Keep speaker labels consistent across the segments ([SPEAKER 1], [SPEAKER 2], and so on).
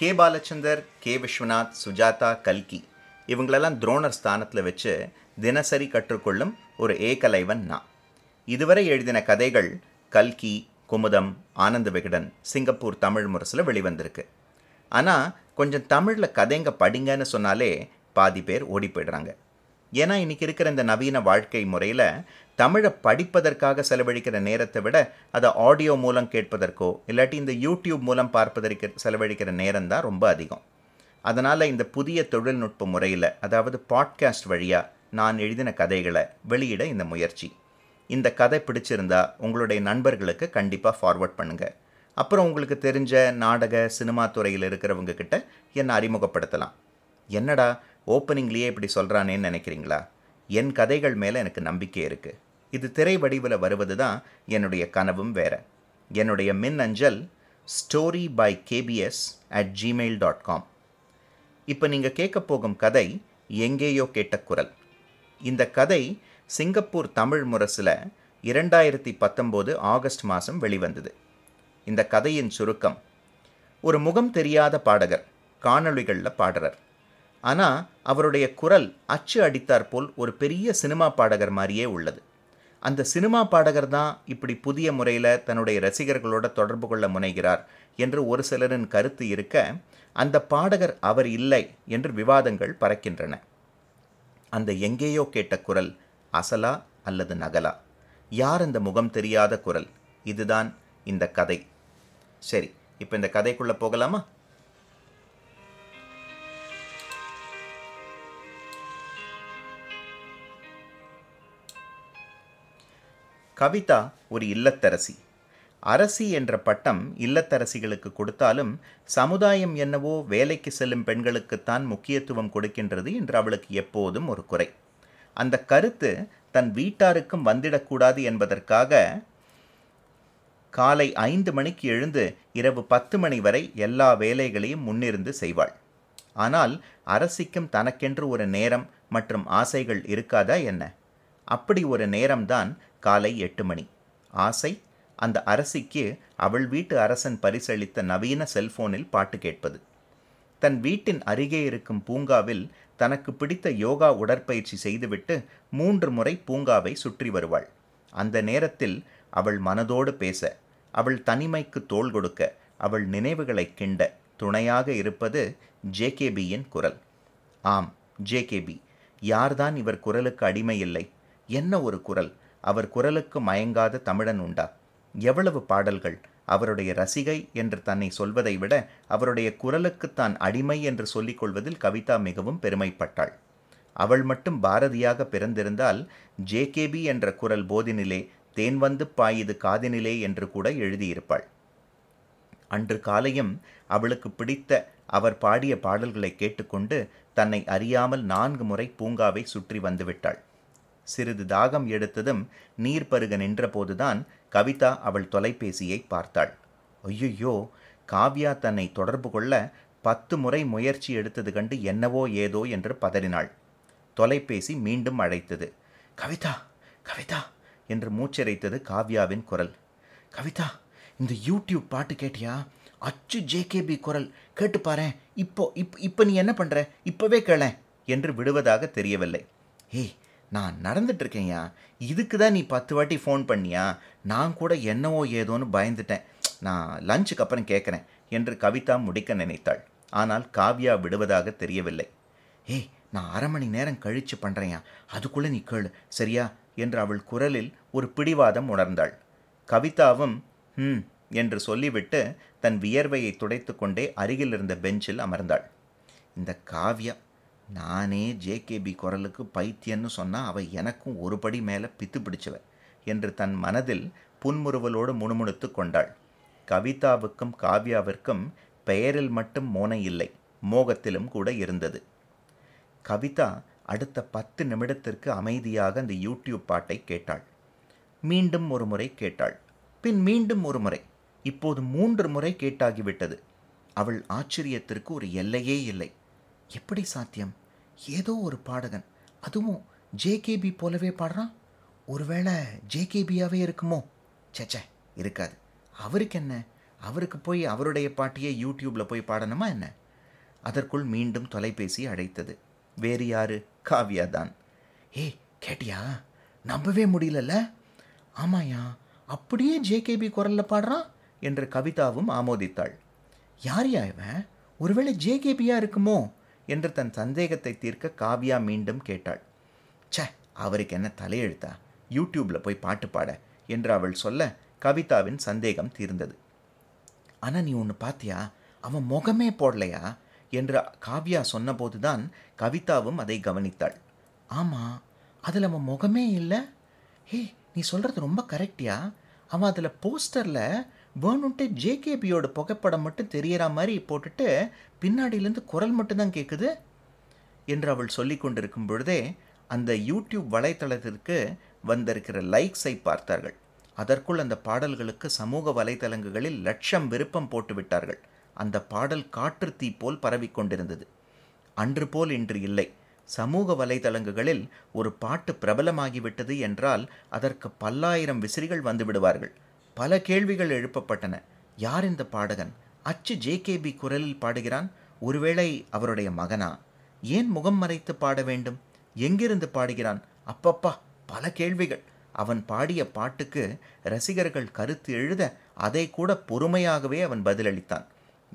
[SPEAKER 1] K Balachander K Viswanath Sujatha கல்கி இவங்களெல்லாம் துரோணர் ஸ்தானத்தில் வச்சு தினசரி கற்றுக்கொள்ளும் ஒரு ஏகலைவன் நான். இதுவரை எழுதின கதைகள் கல்கி குமுதம் ஆனந்த விகடன் சிங்கப்பூர் தமிழ் முரசில் வெளிவந்திருக்கு. ஆனால் கொஞ்சம் தமிழில் கதைங்க படிங்கன்னு சொன்னாலே பாதி பேர் ஓடி போயிடுறாங்க. ஏன்னா இன்னைக்கு இருக்கிற இந்த நவீன வாழ்க்கை முறையில் தமிழை படிப்பதற்காக செலவழிக்கிற நேரத்தை விட அதை ஆடியோ மூலம் கேட்பதற்கோ இல்லாட்டி இந்த யூடியூப் மூலம் பார்ப்பதற்கு செலவழிக்கிற நேரம் தான் ரொம்ப அதிகம். அதனால் இந்த புதிய தொழில்நுட்ப முறையில் அதாவது பாட்காஸ்ட் வழியாக நான் எழுதின கதைகளை வெளியிட இந்த முயற்சி. இந்த கதை பிடிச்சிருந்தா உங்களுடைய நண்பர்களுக்கு கண்டிப்பாக ஃபார்வர்ட் பண்ணுங்கள் அப்புறம் உங்களுக்கு தெரிஞ்ச நாடக சினிமா துறையில் இருக்கிறவங்க கிட்ட என்னை அறிமுகப்படுத்தலாம். என்னடா ஓப்பனிங்லேயே இப்படி சொல்கிறானேன்னு நினைக்கிறீங்களா? என் கதைகள் மேலே எனக்கு நம்பிக்கை இருக்குது இது திரை வடிவில் வருவது தான் என்னுடைய கனவும் வேற. என்னுடைய மின் அஞ்சல் story by KPS at Gmail dot com இப்போ நீங்கள் கேட்க போகும் கதை எங்கேயோ கேட்ட குரல். இந்த கதை சிங்கப்பூர் தமிழ் முரசில் இரண்டாயிரத்தி பத்தொம்போது ஆகஸ்ட் மாதம் வெளிவந்தது. இந்த கதையின் சுருக்கம் ஒரு முகம் தெரியாத பாடகர் காணொளிகளில் பாடுறார். ஆனால் அவருடைய குரல் அச்சு அடித்தாற்போல் ஒரு பெரிய சினிமா பாடகர் மாதிரியே உள்ளது. அந்த சினிமா பாடகர் தான் இப்படி புதிய முறையில் தன்னுடைய ரசிகர்களோட தொடர்பு கொள்ள முனைகிறார் என்று ஒரு சிலரின் கருத்து இருக்க அந்த பாடகர் அவர் இல்லை என்று விவாதங்கள் பறக்கின்றன. அந்த எங்கேயோ கேட்ட குரல் அசலா அல்லது நகலா? யார் அந்த முகம் தெரியாத குரல்? இதுதான் இந்த கதை. சரி இப்போ இந்த கதைக்குள்ளே போகலாமா? கவிதா ஒரு இல்லத்தரசி. அரசி என்ற பட்டம் இல்லத்தரசிகளுக்கு கொடுத்தாலும் சமுதாயம் என்னவோ வேலைக்கு செல்லும் பெண்களுக்குத்தான் முக்கியத்துவம் கொடுக்கின்றது என்று அவளுக்கு எப்போதும் ஒரு குறை. அந்த கருத்து தன் வீட்டாருக்கும் வந்திடக்கூடாது என்பதற்காக காலை ஐந்து மணிக்கு எழுந்து இரவு பத்து மணி வரை எல்லா வேலைகளையும் முன்னிருந்து செய்வாள். ஆனால் அரசிக்கும் தனக்கென்று ஒரு நேரம் மற்றும் ஆசைகள் இருக்காதா என்ன? அப்படி ஒரு நேரம்தான் காலை எட்டு மணி. ஆசை அந்த அரசிக்கு அவள் வீட்டு அரசன் பரிசளித்த நவீன செல்போனில் பாட்டு கேட்பது. தன் வீட்டின் அருகே இருக்கும் பூங்காவில் தனக்கு பிடித்த யோகா உடற்பயிற்சி செய்துவிட்டு மூன்று முறை பூங்காவை சுற்றி வருவாள். அந்த நேரத்தில் அவள் மனதோடு பேச அவள் தனிமைக்கு தோள் கொடுக்க அவள் நினைவுகளை கிண்ட துணையாக இருப்பது ஜேகேபியின் குரல். ஆம் ஜேகேபி யார்தான் இவர் குரலுக்கு அடிமை இல்லை என்ன ஒரு குரல்? அவர் குரலுக்கு மயங்காத தமிழன் உண்டா? எவ்வளவு பாடல்கள்? அவருடைய ரசிகை என்று தன்னை சொல்வதை விட அவருடைய குரலுக்கு தான் அடிமை என்று சொல்லிக் கொள்வதில் கவிதா மிகவும் பெருமைப்பட்டாள். அவள் மட்டும் பாரதியாக பிறந்திருந்தால் ஜேகேபி என்ற குரல் போதினிலே தேன் வந்து பாயுது காதினிலே என்று கூட எழுதியிருப்பாள். அன்று காலையும் அவளுக்கு பிடித்த அவர் பாடிய பாடல்களை கேட்டுக்கொண்டு தன்னை அறியாமல் நான்கு முறை பூங்காவை சுற்றி வந்துவிட்டாள் சிறிது தாகம் எடுத்ததும் நீர் பருக நின்றபோதுதான் கவிதா அவள் தொலைபேசியை பார்த்தாள். ஐயையோ! காவ்யா தன்னை தொடர்பு கொள்ள பத்து முறை முயற்சி எடுத்தது கண்டு என்னவோ ஏதோ என்று பதறினாள். தொலைபேசி மீண்டும் அழைத்தது. கவிதா! கவிதா! என்று மூச்சரைத்தது காவ்யாவின் குரல். கவிதா! இந்த யூடியூப் பாட்டு கேட்டியா? அச்சு ஜேகேபி குரல். கேட்டு பாரு. இப்போ இப் இப்போ நீ என்ன பண்ணுற இப்போவே கேள என்று விடுவதாக தெரியவில்லை. ஏய் நான் நடந்துட்டு இருக்கேயா இதுக்கு தான் நீ பத்து வாட்டி ஃபோன் பண்ணியா? நான் கூட என்னவோ ஏதோன்னு பயந்துட்டேன். நான் லஞ்சுக்கு அப்புறம் கேட்குறேன் என்று கவிதா முடிக்க நினைத்தாள். ஆனால் காவ்யா விடுவதாக தெரியவில்லை. ஏய் நான் அரை மணி நேரம் கழித்து பண்ணுறேயா அதுக்குள்ளே நீ கேளு சரியா? என்று அவள் குரலில் ஒரு பிடிவாதம் உணர்ந்தாள். கவிதாவும் ம் என்று சொல்லிவிட்டு தன் வியர்வையை துடைத்து கொண்டே அருகில் இருந்த பெஞ்சில் அமர்ந்தாள். இந்த காவ்யா நானே ஜேகேபி குரலுக்கு பைத்தியன்னு சொன்னால் அவள் எனக்கும் ஒரு படி மேலே பித்து பிடிச்சவ என்று தன் மனதில் புன்முறுவலோடு முணுமுணுத்து கொண்டாள். கவிதாவுக்கும் காவ்யாவிற்கும் பெயரில் மட்டும் மோனை இல்லை மோகத்திலும் கூட இருந்தது. கவிதா அடுத்த பத்து நிமிடத்திற்கு அமைதியாக அந்த யூடியூப் பாட்டை கேட்டாள். மீண்டும் ஒரு முறை கேட்டாள். பின் மீண்டும் ஒரு முறை. இப்போது மூன்று முறை கேட்டாகிவிட்டது. அவள் ஆச்சரியத்திற்கு ஒரு எல்லையே இல்லை. எப்படி சாத்தியம்? ஏதோ ஒரு பாடகன். அதுவும் ஜேகேபி போலவே பாடுறான்? ஒருவேளை ஜேகேபியாவே இருக்குமோ? சேச்சே இருக்காது. அவருக்கு என்ன? அவருக்கு போய் அவருடைய பாட்டியை யூடியூப்பில் போய் பாடணுமா என்ன? அதற்குள் மீண்டும் தொலைபேசி அழைத்தது. வேறு யாரு? காவியா தான். ஏய் கேட்டியா? நம்பவே முடியலல்ல? ஆமாயா அப்படியே ஜேகேபி குரலில் பாடுறான்? என்று கவிதாவும் ஆமோதித்தாள். யார் யா இவன்? ஒருவேளை ஜேகேபியா இருக்குமோ? என்று தன் சந்தேகத்தை தீர்க்க காவ்யா மீண்டும் கேட்டாள். ச்சே அவருக்கு என்ன தலையெழுத்தா? யூடியூப்பில் போய் பாட்டு பாட என்று அவள் சொல்ல கவிதாவின் சந்தேகம் தீர்ந்தது. ஆனால் நீ ஒன்று பார்த்தியா அவன் முகமே போடலையா? என்று காவ்யா சொன்னபோதுதான் கவிதாவும் அதை கவனித்தாள். ஆமாம் அதில் அவன் முகமே இல்லை? ஹே நீ சொல்கிறது ரொம்ப கரெக்டியா? அவன் அதில் போஸ்டரில் வேணுன்ட்டு ஜேகேபியோட புகைப்படம் மட்டும் தெரியற மாதிரி போட்டுட்டு பின்னாடியிலேருந்து குரல் மட்டும்தான் கேட்குது என்று அவள் சொல்லி கொண்டிருக்கும் பொழுதே அந்த யூடியூப் வலைத்தளத்திற்கு வந்திருக்கிற லைக்ஸை பார்த்தார்கள். அதற்குள் அந்த பாடல்களுக்கு சமூக வலைத்தளங்களில் லட்சம் விருப்பம் போட்டு விட்டார்கள். அந்த பாடல் காற்று தீ போல் பரவிக்கொண்டிருந்தது அன்று போல் இன்று இல்லை. சமூக வலைதளங்களில் ஒரு பாட்டு பிரபலமாகிவிட்டது என்றால் அதற்கு பல்லாயிரம் விசிறிகள் வந்து விடுவார்கள். பல கேள்விகள் எழுப்பப்பட்டன. யார் இந்த பாடகன்? அச்சு ஜேகேபி குரலில் பாடுகிறான் ஒருவேளை அவருடைய மகனா? ஏன் முகம் மறைத்து பாட வேண்டும்? எங்கிருந்து பாடுகிறான்? அப்பப்பா பல கேள்விகள். அவன் பாடிய பாட்டுக்கு ரசிகர்கள் கருத்து எழுத அதை கூட பொறுமையாகவே அவன் பதிலளித்தான்.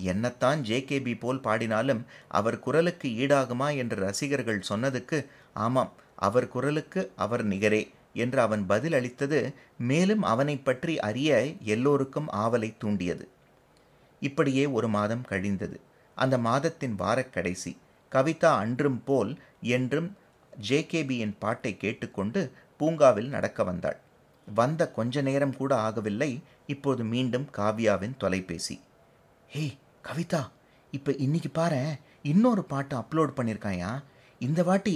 [SPEAKER 1] என்னத்தான் ஜேகேபி போல் பாடினாலும் அவர் குரலுக்கு ஈடாகுமா என்று ரசிகர்கள் சொன்னதுக்கு ஆமாம் அவர் குரலுக்கு அவர் நிகரே. என்று அவன் பதில் அளித்தது மேலும் அவனை பற்றி அறிய எல்லோருக்கும் ஆவலை தூண்டியது. இப்படியே ஒரு மாதம் கழிந்தது. அந்த மாதத்தின் வாரக்கடைசி கவிதா அன்றும் போல் என்றும் ஜேகேபியின் பாட்டை கேட்டுக்கொண்டு பூங்காவில் நடக்க வந்தாள். வந்த கொஞ்ச நேரம் கூட ஆகவில்லை. இப்போது மீண்டும் காவ்யாவின் தொலைபேசி. ஹே கவிதா இப்போ இன்னைக்கு பாரு இன்னொரு பாட்டு அப்லோட் பண்ணியிருக்காயா இந்த வாட்டி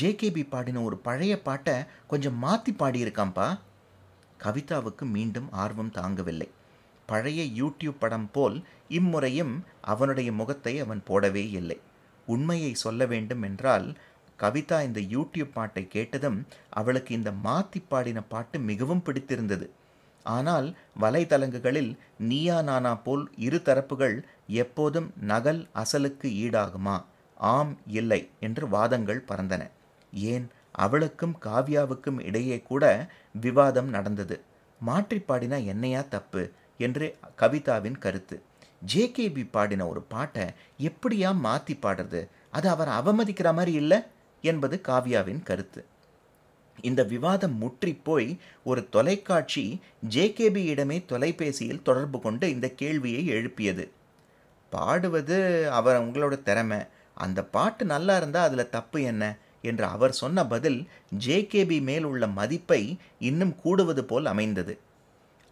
[SPEAKER 1] ஜேகேபி பாடின ஒரு பழைய பாட்டை கொஞ்சம் மாற்றி பாடியிருக்காம்ப்பா கவிதாவுக்கு மீண்டும் ஆர்வம் தாங்கவில்லை. பழைய யூடியூப் படம் போல் இம்முறையும் அவனுடைய முகத்தை அவன் போடவே இல்லை. உண்மையை சொல்ல வேண்டும் என்றால் கவிதா இந்த யூடியூப் பாட்டை கேட்டதும் அவளுக்கு இந்த மாத்தி பாடின பாட்டு மிகவும் பிடித்திருந்தது. ஆனால் வலைதளங்குகளில் நீயா நானா போல் இரு தரப்புகள் எப்போதும் நகல் அசலுக்கு ஈடாகுமா? ஆம் இல்லை என்று வாதங்கள் பறந்தன. ஏன்? அவளுக்கும் காவ்யாவுக்கும் இடையே கூட விவாதம் நடந்தது. மாற்றி பாடினா என்னையா தப்பு? என்று கவிதாவின் கருத்து. ஜேகேபி பாடின ஒரு பாட்டை எப்படியா மாற்றி பாடுறது? அது அவர் அவமதிக்கிற மாதிரி இல்லை? என்பது காவ்யாவின் கருத்து. இந்த விவாதம் முற்றி போய் ஒரு தொலைக்காட்சி ஜேகேபியிடமே தொலைபேசியில் தொடர்பு கொண்டு இந்த கேள்வியை எழுப்பியது. பாடுவது அவர் உங்களோட திறமை. அந்த பாட்டு நல்லா இருந்தால் அதில் தப்பு என்ன? என்று அவர் சொன்ன பதில் ஜேகேபி மேல் உள்ள மதிப்பை இன்னும் கூடுவது போல் அமைந்தது.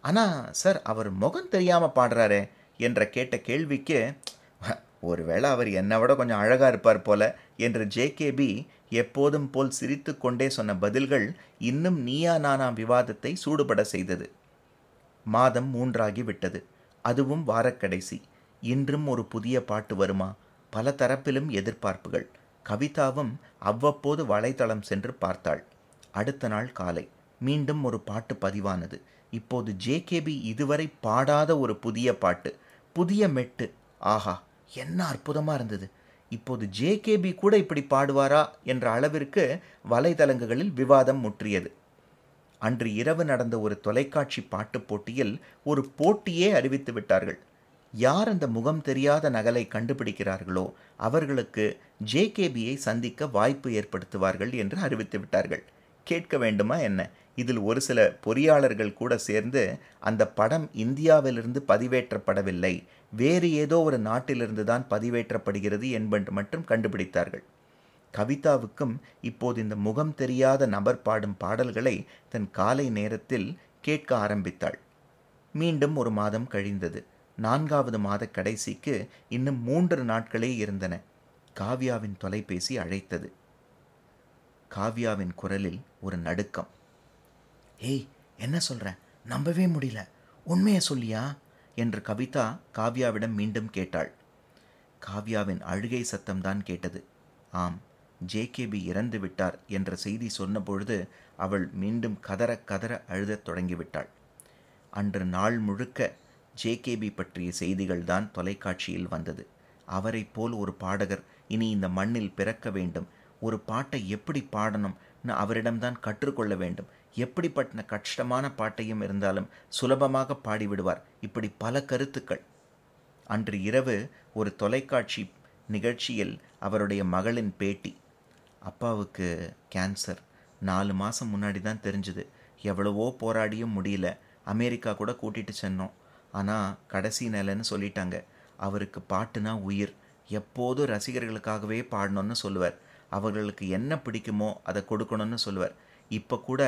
[SPEAKER 1] ஆனால் சார் அவர் முகம் தெரியாமல் பாடுறாரே என்ற கேட்ட கேள்விக்கு ஒருவேளை அவர் என்னை விட கொஞ்சம் அழகாக இருப்பார் போல என்று ஜேகேபி எப்போதும் போல் சிரித்து கொண்டே சொன்ன பதில்கள் இன்னும் நீயா நானா விவாதத்தை சூடுபட செய்தது. மாதம் மூன்றாகி விட்டது. அதுவும் வாரக்கடைசி. இன்றும் ஒரு புதிய பாட்டு வருமா? பல தரப்பிலும் எதிர்பார்ப்புகள். கவிதாவும் அவ்வப்போது வலைத்தளம் சென்று பார்த்தாள். அடுத்த நாள் காலை. மீண்டும் ஒரு பாட்டு பதிவானது. இப்போது ஜேகேபி இதுவரை பாடாத ஒரு புதிய பாட்டு. புதிய மெட்டு. ஆஹா என்ன அற்புதமாக இருந்தது. இப்போது ஜேகேபி கூட இப்படி பாடுவாரா என்ற அளவிற்கு வலைதளங்களில் விவாதம் முற்றியது. அன்று இரவு நடந்த ஒரு தொலைக்காட்சி பாட்டுப் போட்டியில் ஒரு போட்டியே அறிவித்து விட்டார்கள். யார் அந்த முகம் தெரியாத நகலை கண்டுபிடிக்கிறார்களோ அவர்களுக்கு ஜேகேபியை சந்திக்க வாய்ப்பு ஏற்படுத்துவார்கள் என்று அறிவித்து விட்டார்கள். கேட்க வேண்டுமா என்ன? இதில் ஒரு சில பொறியாளர்கள் கூட சேர்ந்து அந்த படம் இந்தியாவிலிருந்து பதிவேற்றப்படவில்லை. வேறு ஏதோ ஒரு நாட்டிலிருந்து தான் பதிவேற்றப்படுகிறது என்பது மட்டும் கண்டுபிடித்தார்கள். கவிதாவுக்கும் இப்போது இந்த முகம் தெரியாத நபர் பாடும் பாடல்களை தன் காலை நேரத்தில் கேட்க ஆரம்பித்தாள். மீண்டும் ஒரு மாதம் கழிந்தது. நான்காவது மாத கடைசிக்கு இன்னும் மூன்று நாட்களே இருந்தன. காவ்யாவின் தொலைபேசி அழைத்தது. காவ்யாவின் குரலில் ஒரு நடுக்கம். ஏய் என்ன சொல்ற? நம்பவே முடியல. உண்மையை சொல்லியா? என்று கவிதா காவ்யாவிடம் மீண்டும் கேட்டாள். காவ்யாவின் அழுகை சத்தம்தான் கேட்டது. ஆம் ஜேகேபி இறந்து விட்டார் என்ற செய்தி சொன்னபொழுது அவள் மீண்டும் கதற கதற அழுதத் தொடங்கிவிட்டாள் அன்று நாள் முழுக்க ஜேகேபி பற்றிய செய்திகள்தான் தொலைக்காட்சியில் வந்தது. அவரைப் போல் ஒரு பாடகர் இனி இந்த மண்ணில் பிறக்க வேண்டும். ஒரு பாட்டை எப்படி பாடணும்னு அவரிடம்தான் கற்றுக்கொள்ள வேண்டும். எப்படிப்பட்ட கஷ்டமான பாட்டையும் இருந்தாலும் சுலபமாக பாடிவிடுவார். இப்படி பல கருத்துக்கள். அன்று இரவு ஒரு தொலைக்காட்சி நிகழ்ச்சியில் அவருடைய மகளின் பேட்டி. அப்பாவுக்கு கேன்சர். நாலு மாதம் முன்னாடி தான் தெரிஞ்சுது. எவ்வளவோ போராடியும் முடியல. அமெரிக்கா கூட கூட்டிகிட்டு சென்னோம். ஆனால் கடைசி நிலைன்னு சொல்லிட்டாங்க. அவருக்கு பாட்டுனா உயிர். எப்போதும் ரசிகர்களுக்காகவே பாடணும்னு சொல்லுவார். அவர்களுக்கு என்ன பிடிக்குமோ அதை கொடுக்கணும்னு சொல்லுவார். இப்போ கூட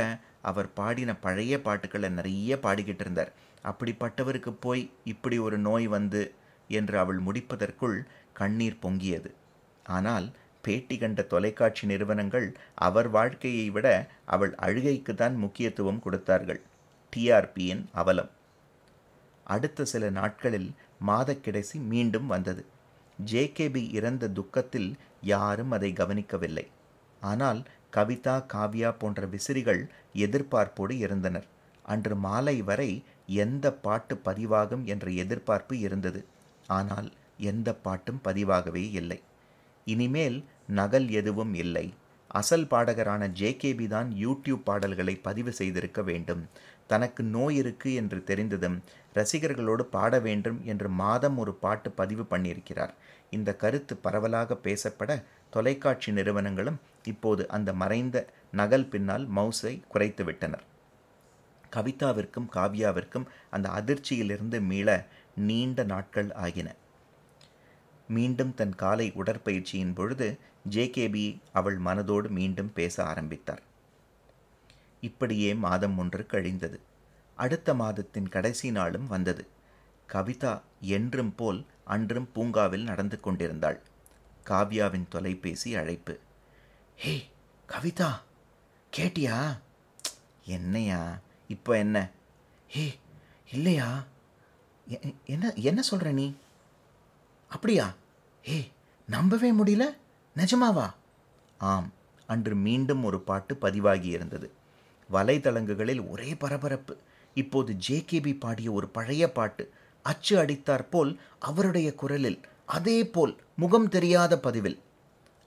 [SPEAKER 1] அவர் பாடின பழைய பாட்டுக்களை நிறைய பாடிக்கிட்டு இருந்தார். அப்படிப்பட்டவருக்கு போய் இப்படி ஒரு நோய் வந்து என்று அவள் முடிப்பதற்குள் கண்ணீர் பொங்கியது. ஆனால் பேட்டி கண்ட தொலைக்காட்சி நிறுவனங்கள் அவர் வாழ்க்கையை விட அவள் அழுகைக்கு தான் முக்கியத்துவம் கொடுத்தார்கள். டிஆர்பியின் அவலம். அடுத்த சில நாட்களில் மாதக்கிடைசி மீண்டும் வந்தது. ஜேகேபி இறந்த துக்கத்தில் யாரும் அதை கவனிக்கவில்லை. ஆனால் கவிதா காவ்யா போன்ற விசிறிகள் எதிர்பார்ப்போடு இருந்தனர். அன்று மாலை வரை எந்த பாட்டு பதிவாகும் என்ற எதிர்பார்ப்பு இருந்தது. ஆனால் எந்த பாட்டும் பதிவாகவே இல்லை. இனிமேல் நகல் எதுவும் இல்லை. அசல் பாடகரான ஜேகேபி தான் யூடியூப் பாடல்களை பதிவு செய்திருக்க வேண்டும். தனக்கு நோய் இருக்கு என்று தெரிந்ததும் ரசிகர்களோடு பாட வேண்டும் என்று மாதம் ஒரு பாட்டு பதிவு பண்ணியிருக்கிறார். இந்த கருத்து பரவலாக பேசப்பட தொலைக்காட்சி நிறுவனங்களும் இப்போது அந்த மறைந்த நகல் பின்னால் மவுஸை குறைத்துவிட்டனர் கவிதாவிற்கும் காவ்யாவிற்கும் அந்த அதிர்ச்சியிலிருந்து மீள நீண்ட நாட்கள் ஆகின. மீண்டும் தன் காலை உடற்பயிற்சியின் பொழுது ஜேகேபி அவள் மனதோடு மீண்டும் பேச ஆரம்பித்தார். இப்படியே மாதம் ஒன்று கழிந்தது. அடுத்த மாதத்தின் கடைசி நாளும் வந்தது. கவிதா என்றும் போல் அன்றும் பூங்காவில் நடந்து கொண்டிருந்தாள். காவ்யாவின் தொலைபேசி அழைப்பு. ஹே கவிதா! கேட்டியா? என்னையா? இப்போ என்ன? ஹே இல்லையா? என்ன என்ன சொல்கிற நீ? அப்படியா? ஹே நம்பவே முடியல? நிஜமாவா? ஆம். அன்று மீண்டும் ஒரு பாட்டு பதிவாகி இருந்தது. வலைதளங்குகளில் ஒரே பரபரப்பு. இப்போது ஜேகேபி பாடிய ஒரு பழைய பாட்டு அச்சு அடித்தார் போல் அவருடைய குரலில் அதே போல் முகம் தெரியாத பதிவில்.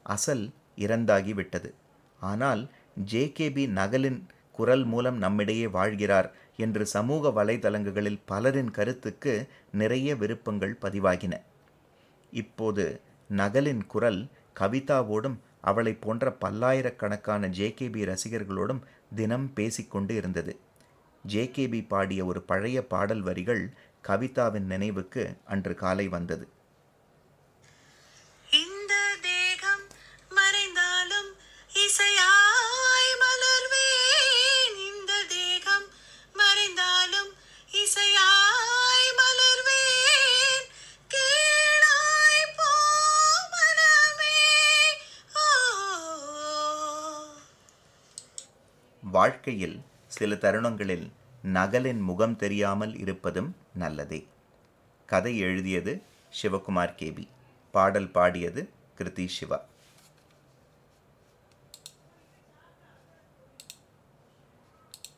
[SPEAKER 1] அசல் இறந்தாகி விட்டது. ஆனால் ஜேகேபி நகலின் குரல் மூலம் நம்மிடையே வாழ்கிறார் என்று சமூக வலைதளங்களில் பலரின் கருத்துக்கு நிறைய விருப்பங்கள் பதிவாகின. இப்போது நகலின் குரல் கவிதாவோடும் அவளை போன்ற பல்லாயிரக்கணக்கான ஜேகேபி ரசிகர்களோடும் தினம் பேசிக்கொண்டு இருந்தது. ஜேகேபி பாடிய ஒரு பழைய பாடல் வரிகள் கவிதாவின் நினைவுக்கு அன்று காலை வந்தது.
[SPEAKER 2] இந்த தேகம் மறைந்தாலும் இசையாய் மலர்வேன். இந்த தேகம் மறைந்தாலும் இசையாய் மலர்வேன். கேளாய் போ மனமே. ஓ
[SPEAKER 1] வாழ்க்கையில் சில தருணங்களில் நகலின் முகம் தெரியாமல் இருப்பதும் நல்லதே. கதை எழுதியது சிவகுமார் கேபி பாடல் பாடியது கிருதி சிவா.